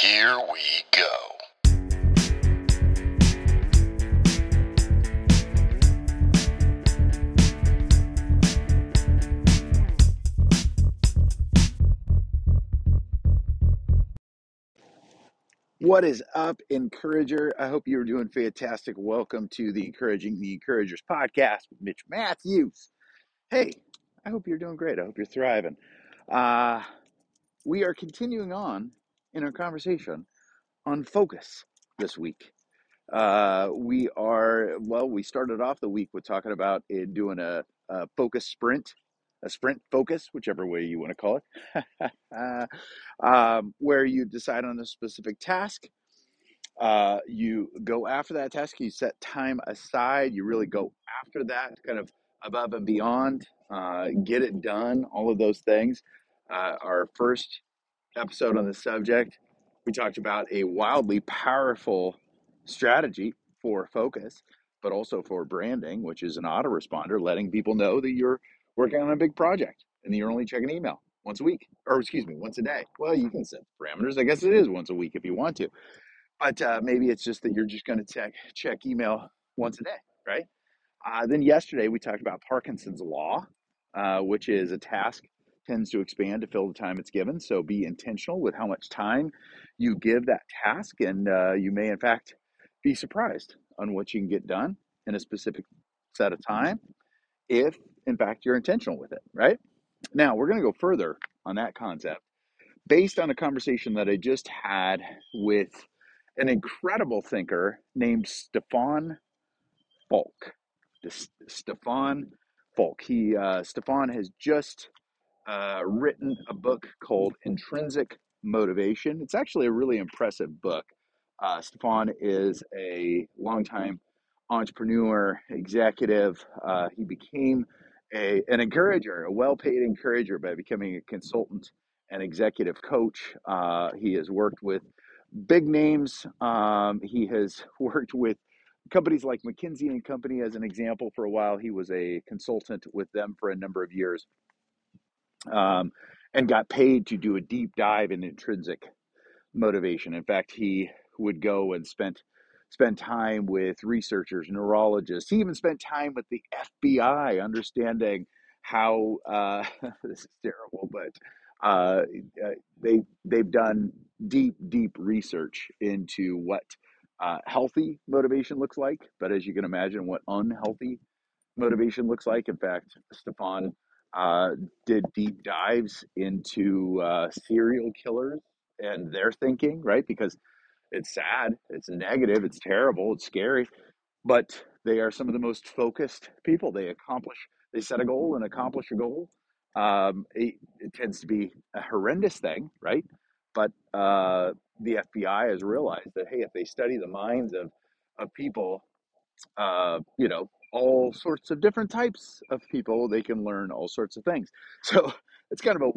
Here we go. What is up, Encourager? I hope you're doing fantastic. Welcome to the Encouraging the Encouragers podcast with Mitch Matthews. Hey, I hope you're doing great. I hope you're thriving. Uh, we are continuing on in our conversation on focus this week. Uh, we are, well, we started off the week with talking about it, doing a, a focus sprint, a sprint focus, whichever way you want to call it, um, where you decide on a specific task uh, you go after that task you set time aside you really go after that kind of above and beyond uh, get it done all of those things uh, our first episode on the subject we talked about a wildly powerful strategy for focus but also for branding which is an autoresponder letting people know that you're working on a big project and you're only checking email once a week or excuse me once a day. Well you can set parameters. I guess it is once a week if you want to. But uh, maybe it's just that you're just going to check check email once a day, right? Uh, then yesterday we talked about Parkinson's law, uh, which is a task tends to expand to fill the time it's given. So be intentional with how much time you give that task, and uh, you may in fact be surprised on what you can get done in a specific set of time if in fact you're intentional with it, right? Now we're going to go further on that concept based on a conversation that I just had with an incredible thinker named Stefan Falk. Stefan Falk. He uh, Stefan has just uh, written a book called Intrinsic Motivation. It's actually a really impressive book. Uh, Stefan is a longtime entrepreneur, executive. Uh, he became a, an encourager, a well paid encourager by becoming a consultant and executive coach. Uh, he has worked with big names. Um, he has worked with companies like McKinsey and Company as an example for a while. He was a consultant with them for a number of years um, and got paid to do a deep dive in intrinsic motivation. In fact, he would go and spent spend time with researchers, neurologists. He even spent time with the FBI, understanding how uh, this is terrible, but uh, uh, they they've done deep, deep research into what uh, healthy motivation looks like. But as you can imagine, what unhealthy motivation looks like. In fact, Stefan uh, did deep dives into uh, serial killers and their thinking, right? Because it's sad, it's negative, it's terrible, it's scary, but they are some of the most focused people. They accomplish, they set a goal and accomplish a goal. Um, it, it tends to be a horrendous thing, right? But uh, the FBI has realized that hey, if they study the minds of of people uh, you know, all sorts of different types of people. They can learn all sorts of things. So it's kind of a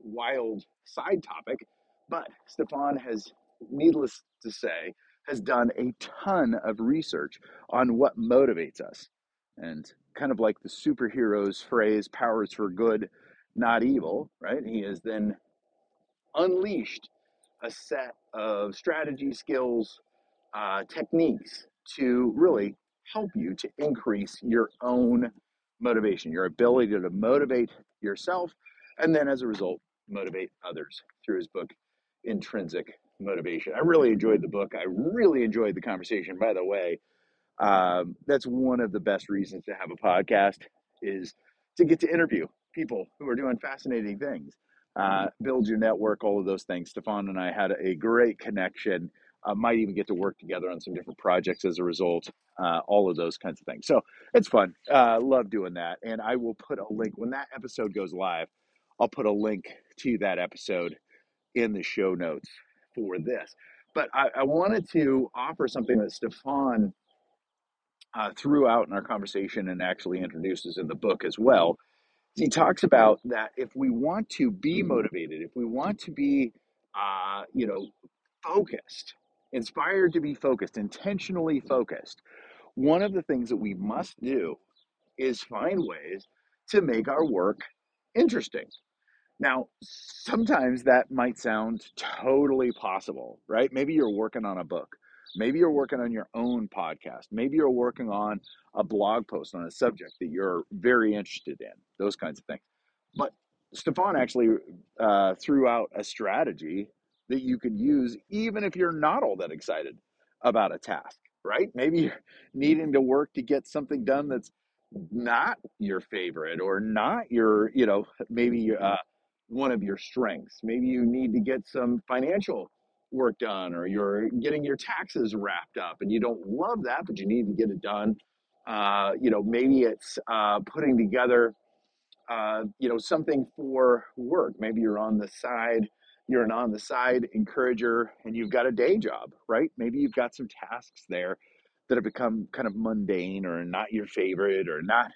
wild, side topic, but Stefan has, needless to say, has done a ton of research on what motivates us. And kind of like the superhero's phrase, powers for good, not evil, right? He has then unleashed a set of strategy, skills, uh, techniques to really help you to increase your own motivation, your ability to motivate yourself, and then as a result, motivate others through his book, Intrinsic Motivation. I really enjoyed the book. I really enjoyed the conversation. By the way, um, that's one of the best reasons to have a podcast is to get to interview people who are doing fascinating things, uh, build your network, all of those things. Stefan and I had a great connection. Uh, might even get to work together on some different projects as a result. Uh, all of those kinds of things. So it's fun. Uh, love doing that. And I will put a link when that episode goes live. I'll put a link to that episode in the show notes for this. But I, I wanted to offer something that Stefan uh, threw out in our conversation and actually introduces in the book as well. He talks about that if we want to be motivated, if we want to be, uh, you know, focused, inspired to be focused, intentionally focused, one of the things that we must do is find ways to make our work interesting. Now, sometimes that might sound totally possible, right? Maybe you're working on a book. Maybe you're working on your own podcast. Maybe you're working on a blog post on a subject that you're very interested in, those kinds of things. But Stefan actually uh, threw out a strategy that you could use even if you're not all that excited about a task, right? Maybe you're needing to work to get something done that's not your favorite or not your, you know, maybe uh, one of your strengths. Maybe you need to get some financial work done or you're getting your taxes wrapped up and you don't love that, but you need to get it done. Uh, you know, maybe it's uh, putting together uh, you know, something for work. Maybe you're on the side, you're an on the side encourager and you've got a day job, right? Maybe you've got some tasks there that have become kind of mundane or not your favorite or not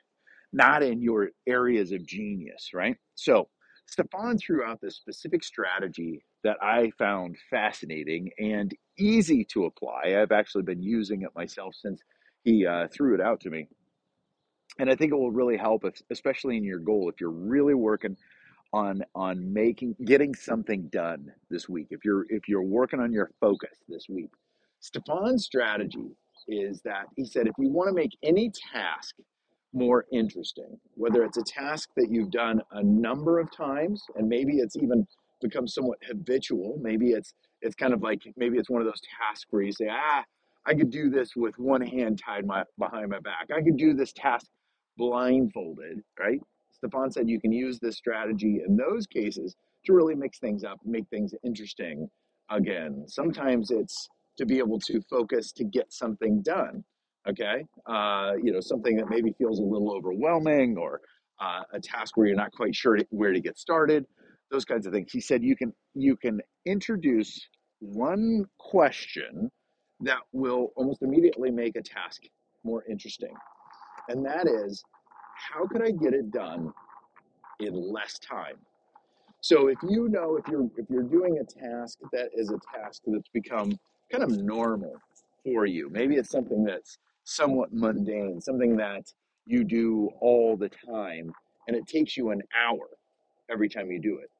not in your areas of genius, right? So Stefan threw out this specific strategy that I found fascinating and easy to apply. I've actually been using it myself since he uh, threw it out to me and I think it will really help, if, especially in your goal. If you're really working on on making getting something done this week, if you're if you're working on your focus this week, Stefan's strategy is that he said if you want to make any task more interesting, whether it's a task that you've done a number of times and maybe it's even become somewhat habitual, maybe it's it's kind of like maybe it's one of those tasks where you say, ah, I could do this with one hand tied my behind my back. I could do this task blindfolded, right? Stefan said you can use this strategy in those cases to really mix things up, make things interesting again. Sometimes it's to be able to focus to get something done, okay? Uh, you know, something that maybe feels a little overwhelming or uh, a task where you're not quite sure where to get started, those kinds of things. He said you can you can introduce one question that will almost immediately make a task more interesting and that is how could I get it done in less time? So if you know if you're if you're doing a task that is a task that's become kind of normal for you, maybe it's something that's somewhat mundane, something that you do all the time, and it takes you an hour every time you do it.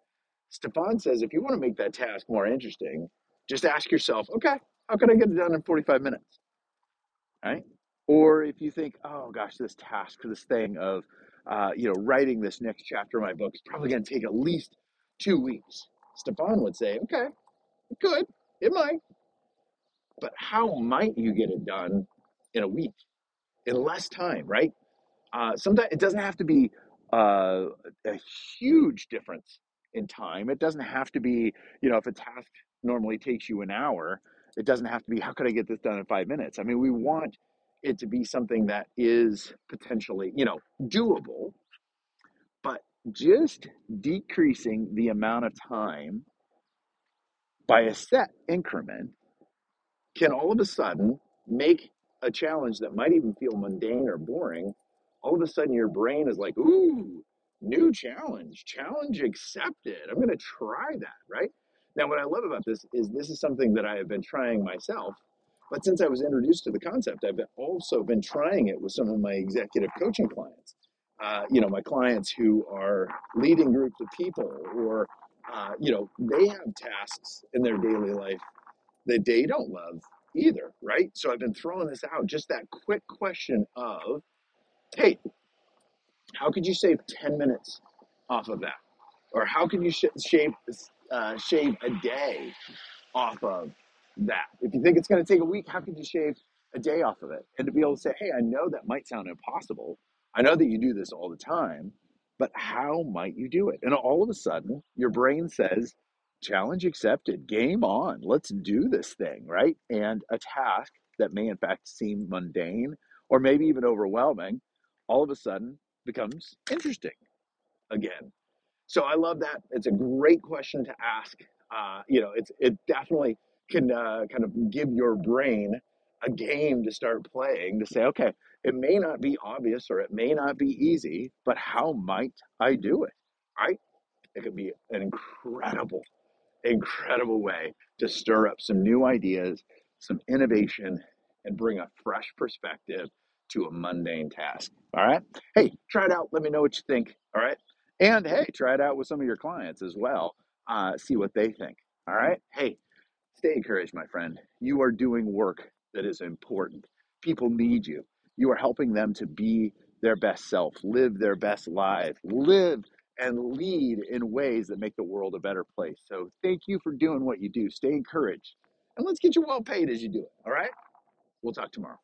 Stefan says if you want to make that task more interesting, just ask yourself, okay, how can I get it done in 45 minutes? right? Or if you think, oh gosh, this task, this thing of, uh, you know, writing this next chapter of my book is probably going to take at least two weeks. Stefan would say, okay, good, it might, but how might you get it done in a week, in less time, right? Uh, sometimes it doesn't have to be uh, a huge difference in time. It doesn't have to be, you know, if a task normally takes you an hour, it doesn't have to be, how could I get this done in five minutes? I mean, we want it to be something that is potentially, you know, doable, but just decreasing the amount of time by a set increment can all of a sudden make a challenge that might even feel mundane or boring. All of a sudden, your brain is like, ooh, new challenge, challenge accepted. I'm going to try that, right? Now, what I love about this is this is something that I have been trying myself. But since I was introduced to the concept, I've also been trying it with some of my executive coaching clients. Uh, you know, my clients who are leading groups of people, or uh, you know, they have tasks in their daily life that they don't love either, right? So I've been throwing this out, just that quick question of, hey, how could you save 10 minutes off of that? Or how can you sh- shave, uh, shave a day off of that? You think it's going to take a week, how could you shave a day off of it? And to be able to say, hey, I know that might sound impossible. I know that you do this all the time, but how might you do it? And all of a sudden, your brain says, challenge accepted, game on, let's do this thing, right? And a task that may in fact seem mundane or maybe even overwhelming, all of a sudden becomes interesting again. So I love that. It's a great question to ask. Uh, you know, it's it definitely can uh, kind of give your brain a game to start playing to say, okay, it may not be obvious or it may not be easy, but how might I do it? Right? It could be an incredible, incredible way to stir up some new ideas, some innovation, and bring a fresh perspective to a mundane task. All right. Hey, try it out. Let me know what you think. All right. And hey, try it out with some of your clients as well. Uh, see what they think. All right. Hey, stay encouraged, my friend. You are doing work that is important. People need you. You are helping them to be their best self, live their best life, live and lead in ways that make the world a better place. So thank you for doing what you do. Stay encouraged. And let's get you well paid as you do it. All right? We'll talk tomorrow.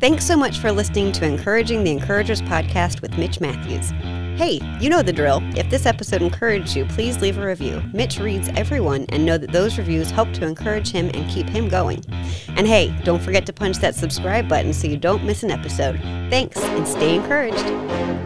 Thanks so much for listening to Encouraging the Encouragers podcast with Mitch Matthews. Hey, you know the drill. If this episode encouraged you, please leave a review. Mitch reads everyone and know that those reviews help to encourage him and keep him going. And hey, don't forget to punch that subscribe button so you don't miss an episode. Thanks and stay encouraged.